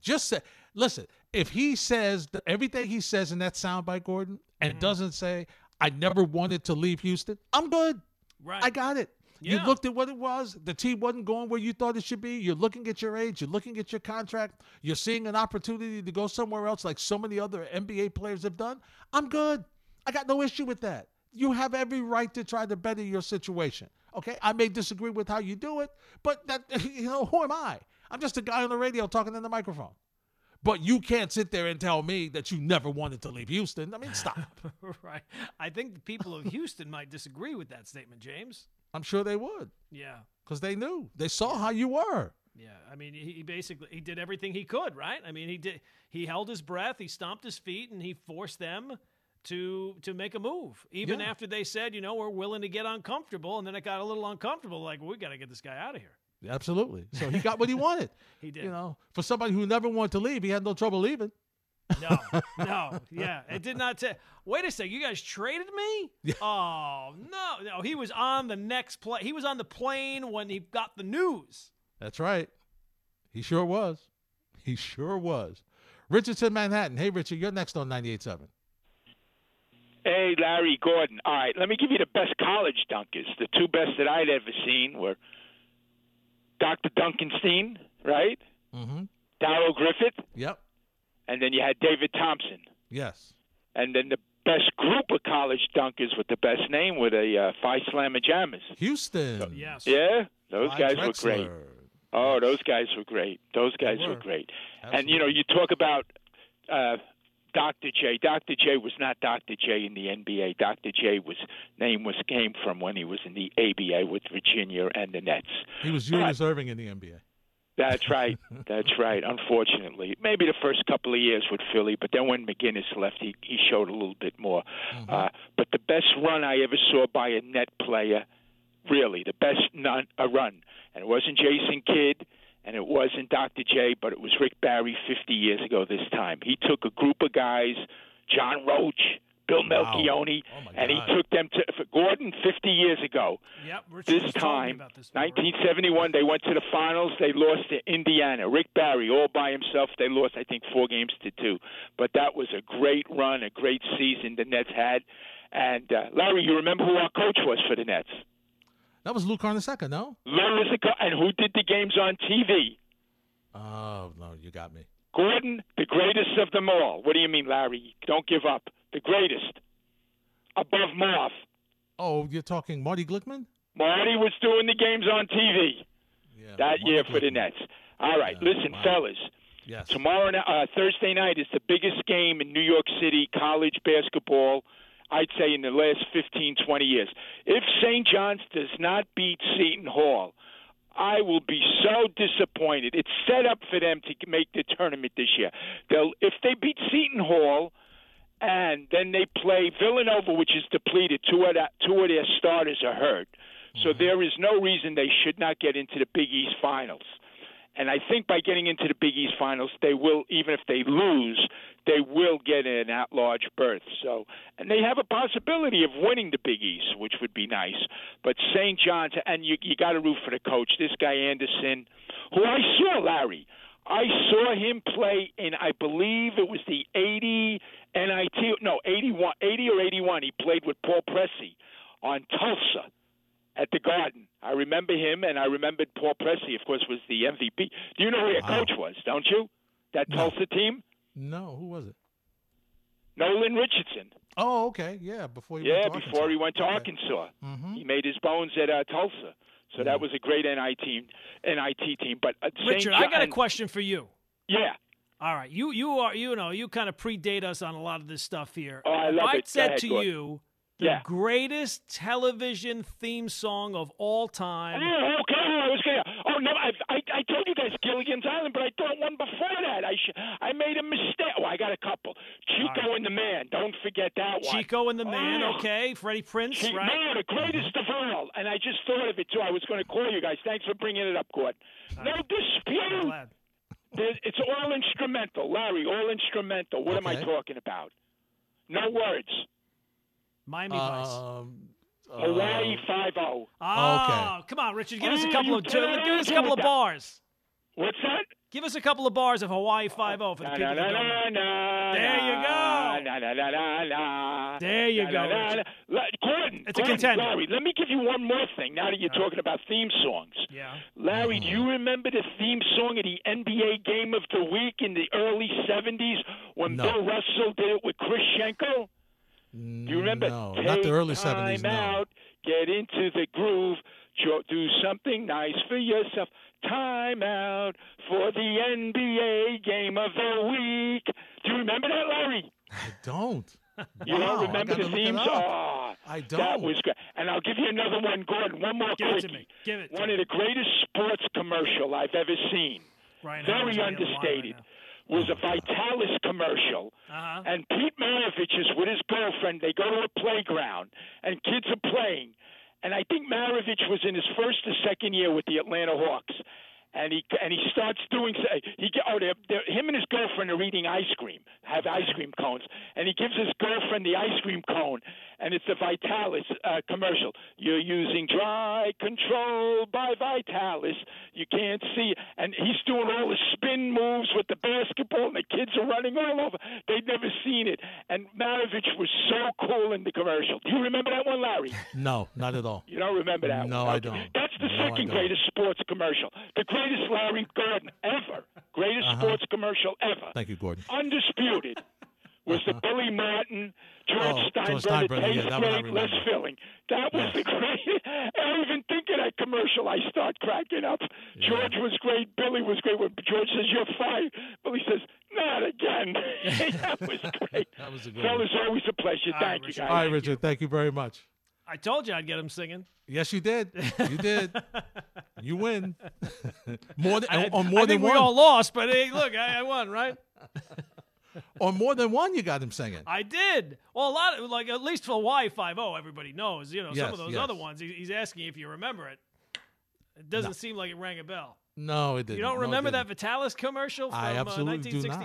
Just say, listen, if he says the, everything he says in that soundbite, Gordon, and mm-hmm. doesn't say, I never wanted to leave Houston, I'm good. Right. I got it. Yeah. You looked at what it was. The team wasn't going where you thought it should be. You're looking at your age. You're looking at your contract. You're seeing an opportunity to go somewhere else like so many other NBA players have done. I'm good. I got no issue with that. You have every right to try to better your situation. Okay, I may disagree with how you do it, but that you know who am I? I'm just a guy on the radio talking in the microphone. But you can't sit there and tell me that you never wanted to leave Houston. I mean, stop. right. I think the people of Houston might disagree with that statement, James. I'm sure they would. Yeah. Because they knew. They saw how you were. Yeah, I mean, he basically he did everything he could, right? I mean, he did. He held his breath, he stomped his feet, and he forced them to to make a move, even Yeah. after they said, you know, we're willing to get uncomfortable, and then it got a little uncomfortable. Like we got to get this guy out of here. Absolutely. So he got what he wanted. He did. You know, for somebody who never wanted to leave, he had no trouble leaving. No, no, yeah, it did not. T- Wait a second, you guys traded me? Yeah. Oh no, no, he was on the next plane. He was on the plane when he got the news. That's right. He sure was. He sure was. Richardson, Manhattan. Hey, Richard, you're next on 98.7. Hey, Larry Gordon. All right, let me give you the best college dunkers. The two best that I'd ever seen were Dr. Dunkenstein, right? Mm-hmm. Darrell Griffith, Yep. and then you had David Thompson. Yes. And then the best group of college dunkers with the best name were the uh, Phi Slamma Jammers. Houston. Yes. Yeah, those Clyde guys were great. Drexler. Oh, those guys were great. Those guys were. were. great. And you know, you talk about uh, Dr. J. Dr. J was not Dr. J in the NBA. Dr. J was name was came from when he was in the ABA with Virginia and the Nets. He was Julius Erving in the NBA. That's right. That's right. Unfortunately, maybe the first couple of years with Philly, but then when McGinnis left, he he showed a little bit more. Uh, but the best run I ever saw by a net player, really, the best non, a run, and it wasn't Jason Kidd, and it wasn't Dr. J, but it was Rick Barry 50 years ago. This time, he took a group of guys, John Roche. Bill wow. Melchionni, oh and he took them to for Gordon 50 years ago. Yep. Richard This was telling me time, this 1971, they went to the finals. They lost to Indiana. Rick Barry, all by himself, they lost, I think, four games to two. But that was a great run, a great season the Nets had. And uh, Larry, you remember who our coach was for the Nets? That was Luke Carnesecca, no? Lou and who did the games on TV? Oh, no, you got me. Gordon, the greatest of them all. What do you mean, Larry? Don't give up. The greatest. Above Marv. Oh, you're talking Marty Glickman? Marty was doing the games on TV Yeah. that Marty year for the Nets. All right, Yeah, listen, wow. fellas. Yes. Tomorrow, uh, Thursday night is the biggest game in New York City college basketball. I'd say in the last 15, 20 years. If St. John's does not beat Seton Hall, I will be so disappointed. It's set up for them to make the tournament this year. They'll if they beat Seton Hall, and then they play Villanova, which is depleted. Two of that, two of their starters are hurt, so mm-hmm. there is no reason they should not get into the Big East finals. And I think by getting into the Big East finals, they will, even if they lose, they will get an at-large berth. So, and they have a possibility of winning the Big East, which would be nice. But St. John's, and you you got to root for the coach, this guy Anderson, who I saw, Larry. I saw him play in, I believe it was the 80 NIT, no, 81, 80 or 81. He played with Paul Pressey on Tulsa at the Garden. I remember him, and I remembered Paul Pressey, of course, was the MVP. Do you know who your Wow. coach was? Don't you? That Tulsa team, No, who was it? Nolan Richardson. Oh, okay. Yeah, before he yeah, went to before Arkansas. he went to Okay. Arkansas, Mhm. he made his bones at uh, Tulsa. So that was a great NIT team. NIT team. But uh, St. Richard, I got a question for you. Yeah. All right, you you are you know you kind of predate us on a lot of this stuff here. Oh, I love I it. Go said ahead, to you the Yeah. greatest television theme song of all time, okay. I was gonna. Oh no, I, I I told you guys Gilligan's Island, but I thought one before that. I sh- I made a mistake. Oh, I got a couple. Chico and the Man. Don't forget that one. Chico and the Man, Oh. okay, Freddie Prinze, Chi- right? No, the greatest of all. And I just thought of it too. I was going to call you guys. Thanks for bringing it up, Gordon. No I'm dispute. It's all instrumental, Larry. All instrumental. What am I talking about? No words. Miami Vice. Um, uh, Hawaii Five O. Oh, come on, Richard, give us a Oh, couple of cannot give us a argue couple with of that. bars. What's that? Give us a couple of bars of Hawaii Five O for the people that don't know. There you go. There you go, na, na, Richard. na. La- Gordon, It's a contender. Larry, let me give you one more thing. Now that you're talking about theme songs, Yeah. Larry, do you remember the theme song of the NBA Game of the Week in the early '70s when Bill Russell did it with Chris Schenkel? Do you remember? No, not the early 70s, no. out, get into the groove, do something nice for yourself. Time out for the NBA Game of the Week. Do you remember that, Larry? I don't. You Wow, don't remember the look it themes? Oh, I That don't. That was great. And I'll give you another one, Gordon. One more Give it to quickie. me. Give it to One me. of the greatest sports commercial I've ever seen. Ryan Very Howard's on the other line understated. was a Vitalis commercial. Uh-huh. And Pete Maravich is with his girlfriend. They go to a playground, and kids are playing. And I think Maravich was in his first or second year with the Atlanta Hawks. And he and he starts doing he get- oh they're, they're, him and his girlfriend are eating ice cream have ice cream cones. And he gives his girlfriend the ice cream cone and it's the Vitalis uh, commercial. You're using dry control by Vitalis. You can't see. And he's doing all the spin moves with the basketball and the kids are running all over. They'd never seen it. And Maravich was so cool in the commercial. Do you remember that one Larry? No, not at all. you don't remember that No, one? I don't. That's the No, second greatest sports commercial. The greatest Larry Gordon ever. Greatest Uh-huh. sports commercial ever. Thank you, Gordon. Undisputed. Was the Billy Martin, George Oh, Steinbrenner, Steinbrenner, taste yeah, great, less filling. That was Yes. the greatest. I even think of that commercial, I start cracking up. George was great. Billy was great. When George says, you're fired, Billy says, not again. that was great. That was a good Fellas, always a pleasure. All right, Thank you, guys. All right, Richard. Thank you very much. I told you I'd get him singing. Yes, you did. You did. you win. more than I, on more I than one. we all lost, but hey, look, I, I won, right? on more than one, you got him singing. I did. Well, a lot of like at least for Y five O, everybody knows. You know, some of those yes. other ones. He, he's asking if you remember it. It doesn't seem like it rang a bell. No, it didn't. You don't No, remember that. Vitalis commercial from I uh, absolutely do not.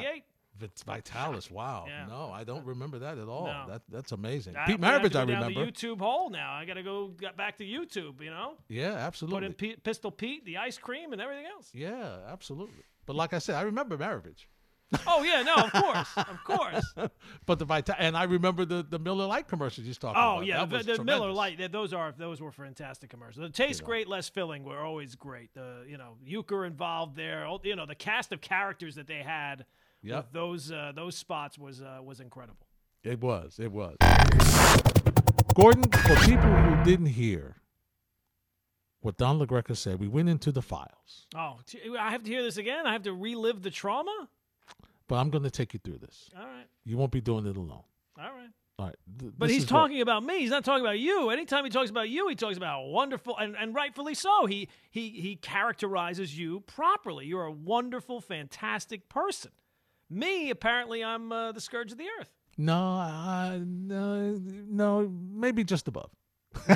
1968? It's Vitalis. Wow. Yeah. No, I don't remember that at all. No. That that's amazing. I- Pete Maravich, I remember. YouTube hole now. I got to go get back to YouTube. You know, Yeah, absolutely. put in P- Pistol Pete, the ice cream, and everything else. Yeah, absolutely. But like I said, I remember Maravich. Oh yeah, no, of course, of course. but the Vita- and I remember the, the Miller Lite commercials he's talking Oh about. Oh yeah, the, the Miller. Light. Those are those were fantastic commercials. The taste know. great, less filling were always great. The you know Uecker involved there. You know the cast of characters that they had. Yep. Those uh, those spots was uh, was incredible. It was. It was. Gordon, for people who didn't hear what Don LaGreca said, we went into the files, Oh, I have to hear this again. I have to relive the trauma. but I'm going to take you through this. All right, You won't be doing it alone. all right. All right. th- But he's is what- talking about me. He's not talking about you. Anytime he talks about you, he talks about wonderful and, and rightfully so. He he he characterizes you properly. You're a wonderful, fantastic person. Me, apparently, I'm uh, the scourge of the earth. No, I, no, no, maybe just above.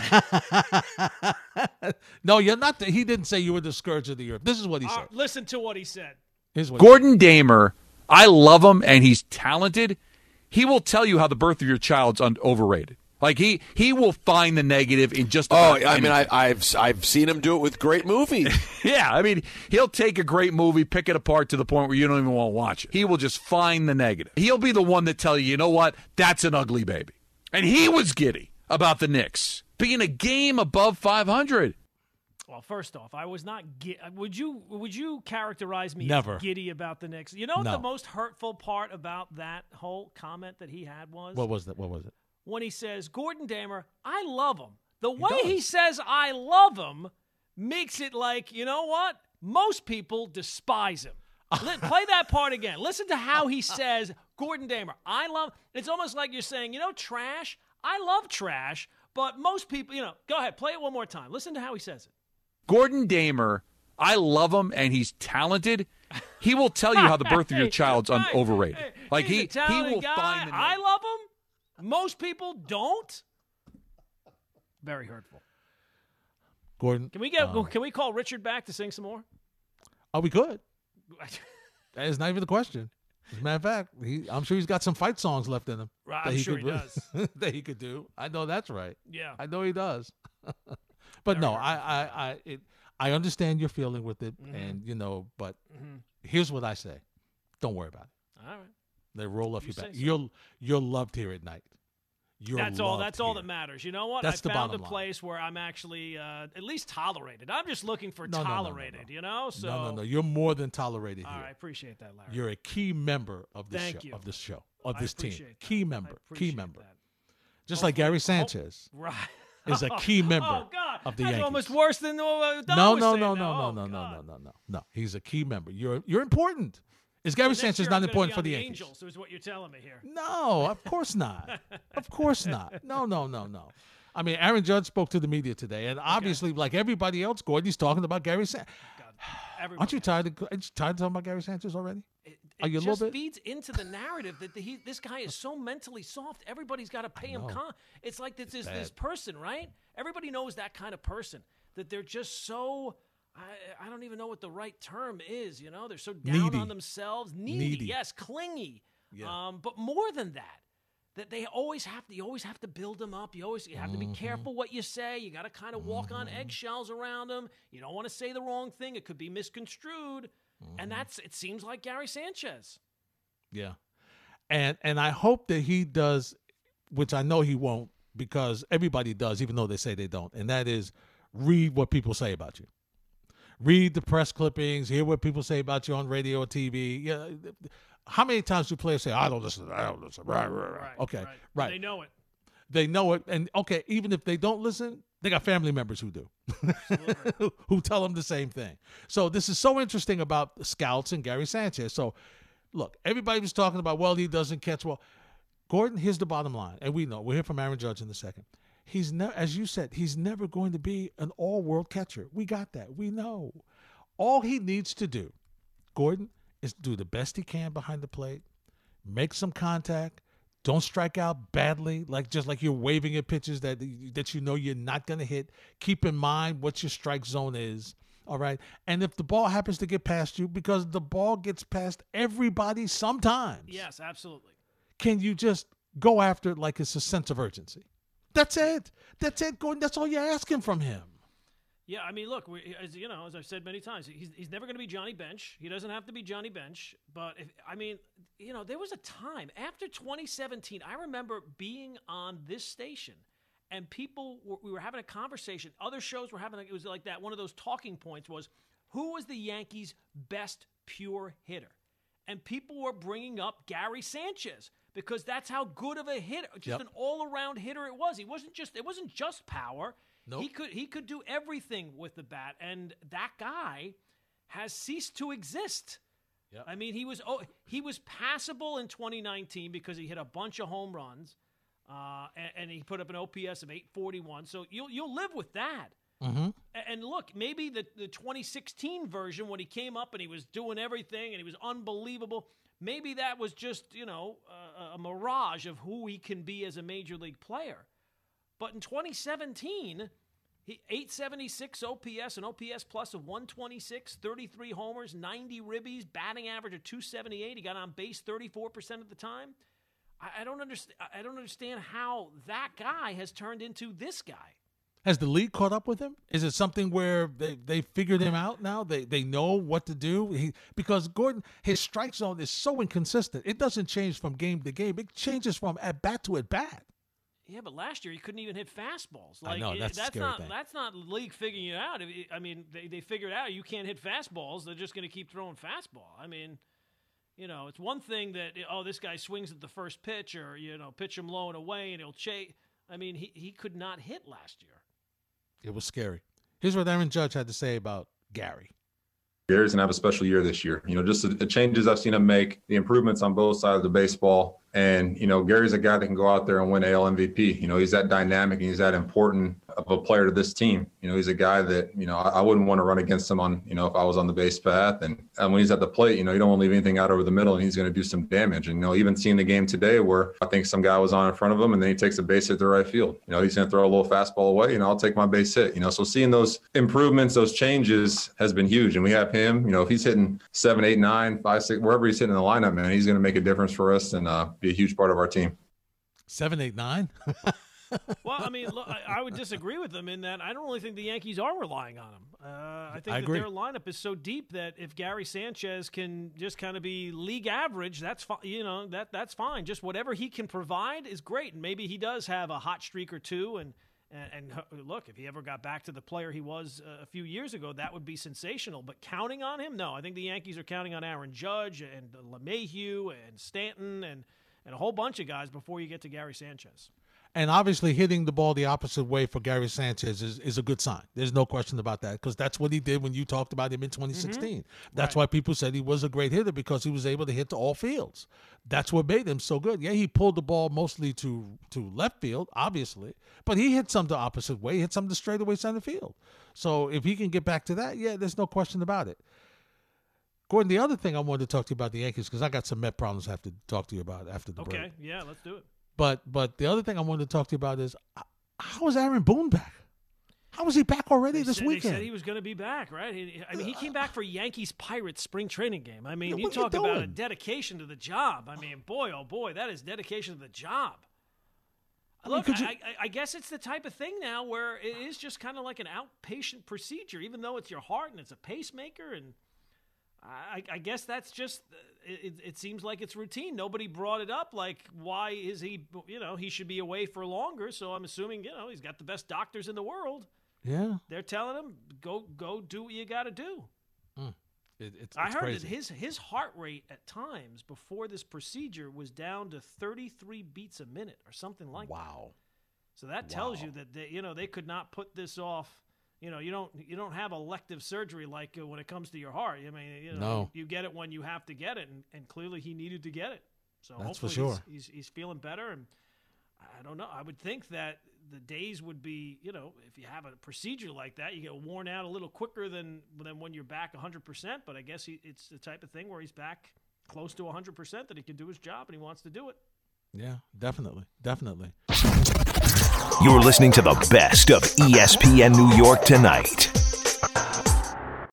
no, you're not. The, he didn't say you were the scourge of the earth. This is what he Uh, said. listen to what he said. Here's what Gordon Damer, I love him and he's talented. He will tell you how the birth of your child's un- overrated. Like he he will find the negative in just Oh, about I mean, I, I've I've seen him do it with great movies. yeah, I mean, he'll take a great movie, pick it apart to the point where you don't even want to watch it. He will just find the negative. He'll be the one that tell you, you know what, that's an ugly baby. And he was giddy about the Knicks being a game above 500. Well, first off, I was not. Gi- would you would you characterize me Never. as giddy about the Knicks? You know what No. the most hurtful part about that whole comment that he had was What was that? What was it? When he says Gordon Damer, I love him. The way does. he says I love him makes it like you know what? Most people despise him. Play that part again. Listen to how he says Gordon Damer. I love. It's almost like you're saying, you know, trash. I love trash, but most people, you know. Go ahead, play it one more time. Listen to how he says it. Gordon Damer, I love him and he's talented. He will tell you how the birth of your Hey, child's un- overrated. Like he he will guy. find the I love him. Most people don't. Very hurtful. Gordon. Can we get? um, can we call Richard back to sing some more? oh, we could. That is not even the question. As a matter of fact, he, I'm sure he's got some fight songs left in him. Right, that I'm he sure could, he does. that he could do. I know that's right. Yeah. I know he does. but no, I, I, I, it, I understand your feeling with it, Mm-hmm. and you know. But here's what I say: Don't worry about it. All right. They roll off You your back. so. You're you're loved here at night. You're that's all. That's all that matters. You know what? That's I found a line. place where I'm actually uh, at least tolerated. I'm just looking for No, no, no, no, tolerated. You know. So. no, no, no. You're more than tolerated here. I appreciate that, Larry. You're a key member of this Thank show. you. Of this show. Of this team. that. Key member. Key member. that. Just like Gary Sanchez. Right. is a key member oh God. of the That's Yankees. almost worse than uh, Don no, no, no, no, Oh, no, no, no, no, no, no, no. He's a key member. You're you're important. Is Gary Next Sanchez not important for the Yankees? Angels, is what you're telling me here. No, of course not. of course not. No, no, no, no. I mean, Aaron Judge spoke to the media today, and obviously, like everybody else, Gordon, he's talking about Gary Sanchez. Aren't you tired of, you tired of talking about Gary Sanchez already? It, Are it you a little just feeds into the narrative that the, he, this guy is so mentally soft. Everybody's got to pay him. Con- it's like this is this Bad. person, right? Everybody knows that kind of person that they're just so. I, I don't even know what the right term is. You know, they're so down Needy. on themselves, needy, Needy. yes, clingy. Yeah. Um, but more than that, that they always have to. You always have to build them up. You always you have to be Mm-hmm. careful what you say. You got to kind of walk on eggshells around them. You don't want to say the wrong thing. It could be misconstrued. Mm-hmm. And that's it seems like Gary Sanchez. Yeah. And and I hope that he does, which I know he won't, because everybody does, even though they say they don't. And that is read what people say about you. Read the press clippings, hear what people say about you on radio or TV. Yeah. How many times do players say, I don't listen, I don't listen. Right, right, right. Okay. Right. They know it. They know it. And okay, even if they don't listen, they got family members who do, who tell them the same thing. So this is so interesting about scouts and Gary Sanchez. So look, everybody was talking about, well, he doesn't catch well. Gordon, here's the bottom line, and we know we'll hear from Aaron Judge in a second. He's never, as you said, he's never going to be an all-world catcher. We got that. We know. All he needs to do, Gordon, is do the best he can behind the plate, make some contact, don't strike out badly, like just like you're waving at pitches that that you know you're not going to hit. Keep in mind what your strike zone is. All right. And if the ball happens to get past you, because the ball gets past everybody sometimes, Yes, absolutely. can you just go after it like it's a sense of urgency? That's it. That's it, Gordon. That's all you're asking from him. Yeah, I mean, look, we, as you know, as I've said many times, he's, he's never going to be Johnny Bench. He doesn't have to be Johnny Bench. But if, I mean, you know, there was a time after 2017. I remember being on this station, and people were, we were having a conversation. Other shows were having it was like that. One of those talking points was who was the Yankees' best pure hitter, and people were bringing up Gary Sanchez because that's how good of a hitter, just Yep. an all-around hitter it was. He wasn't just it wasn't just power. Nope. He could he could do everything with the bat, and that guy has ceased to exist. Yep. I mean, he was oh, he was passable in 2019 because he hit a bunch of home runs, uh, and, and he put up an OPS of 841. So you'll you'll live with that. Mm-hmm. And look, maybe the, the 2016 version when he came up and he was doing everything and he was unbelievable, maybe that was just, you know, a, a mirage of who he can be as a major league player. But in 2017, he 876 OPS, an OPS plus of 126, 33 homers, 90 ribbies, batting average of 278. He got on base 34% of the time. I, I don't understand. I don't understand how that guy has turned into this guy. Has the league caught up with him? Is it something where they, they figured him out now? They they know what to do? He, because Gordon, his strike zone is so inconsistent. It doesn't change from game to game. It changes from at bat to at bat. Yeah, but last year he couldn't even hit fastballs. I Like know, it- that's the that's scary not thing. that's not league figuring it out. I mean, they they figured out you can't hit fastballs. They're just going to keep throwing fastball. I mean, you know, it's one thing that oh this guy swings at the first pitch or you know pitch him low and away and he'll chase. I mean, he he could not hit last year. It was scary. Here's what Aaron Judge had to say about Gary. Gary's gonna have a special year this year. You know, just the, changes I've seen him make, the improvements on both sides of the baseball, and you know, Gary's a guy that can go out there and win AL MVP. You know, he's that dynamic and he's that important of a player to this team. You know, he's a guy that you know I, I wouldn't want to run against him on you know if I was on the base path, and, and when he's at the plate, you know, you don't want to leave anything out over the middle, and he's going to do some damage. And you know, even seeing the game today where I think some guy was on in front of him, and then he takes a base hit to right field. You know, he's going to throw a little fastball away, and I'll take my base hit. You know, so seeing those improvements, those changes has been huge. And we have him. You know, if he's hitting seven, eight, nine, five, six, wherever he's hitting in the lineup, man, he's going to make a difference for us and uh, be a huge part of our team. Seven, eight, nine. Well, I mean, look, I, I would disagree with them in that I don't really think the Yankees are relying on him. Uh, I think I that agree. their lineup is so deep that if Gary Sanchez can just kind of be league average, that's fine. You know that that's fine. Just whatever he can provide is great, and maybe he does have a hot streak or two. And and, and look, if he ever got back to the player he was uh, a few years ago, that would be sensational. But counting on him, no. I think the Yankees are counting on Aaron Judge and LeMahieu and Stanton and and a whole bunch of guys before you get to Gary Sanchez. And obviously, hitting the ball the opposite way for Gary Sanchez is, is a good sign. There's no question about that because that's what he did when you talked about him in mm-hmm. 2016. That's why people said he was a great hitter because he was able to hit to all fields. That's what made him so good. Yeah, he pulled the ball mostly to to left field, obviously, but he hit some the opposite way. He hit some to straightaway center field. So if he can get back to that, yeah, there's no question about it. Gordon, the other thing I wanted to talk to you about the Yankees because I got some Met problems I have to talk to you about after the break. Okay, yeah, let's do it. But but the other thing I wanted to talk to you about is how is Aaron Boone back? How was he back already They this said, They weekend? said he was going to be back, right? He, I mean, he came back for Yankees Pirates spring training game. I mean, Yeah, you are you talk about a dedication to the job. I mean, boy, oh boy, that is dedication to the job. I mean, Look, could you- I, I, I guess it's the type of thing now where it is just kind of like an outpatient procedure, even though it's your heart and it's a pacemaker. And I, I guess that's just, it, it- seems like it's routine. Nobody brought it up. Like, why is he, you know, he should be away for longer. So I'm assuming, you know, he's got the best doctors in the world. yeah, They're telling him go go do what you got to do. Hmm. it, it's, I heard crazy. that his his heart rate at times before this procedure was down to 33 beats a minute or something like that. wow. So that tells you that they, you know they could not put this off. You know, you don't you don't have elective surgery like uh, when it comes to your heart. I mean, you know, No. you get it when you have to get it, and, and clearly he needed to get it. So That's for hopefully sure. he's, he's he's feeling better, and I don't know. I would think that the days would be, you know, if you have a procedure like that, you get worn out a little quicker than than when you're back 100. percent But I guess he, it's the type of thing where he's back close to 100 percent that he can do his job and he wants to do it. Yeah, definitely, definitely. You're listening to the best of ESPN New York tonight.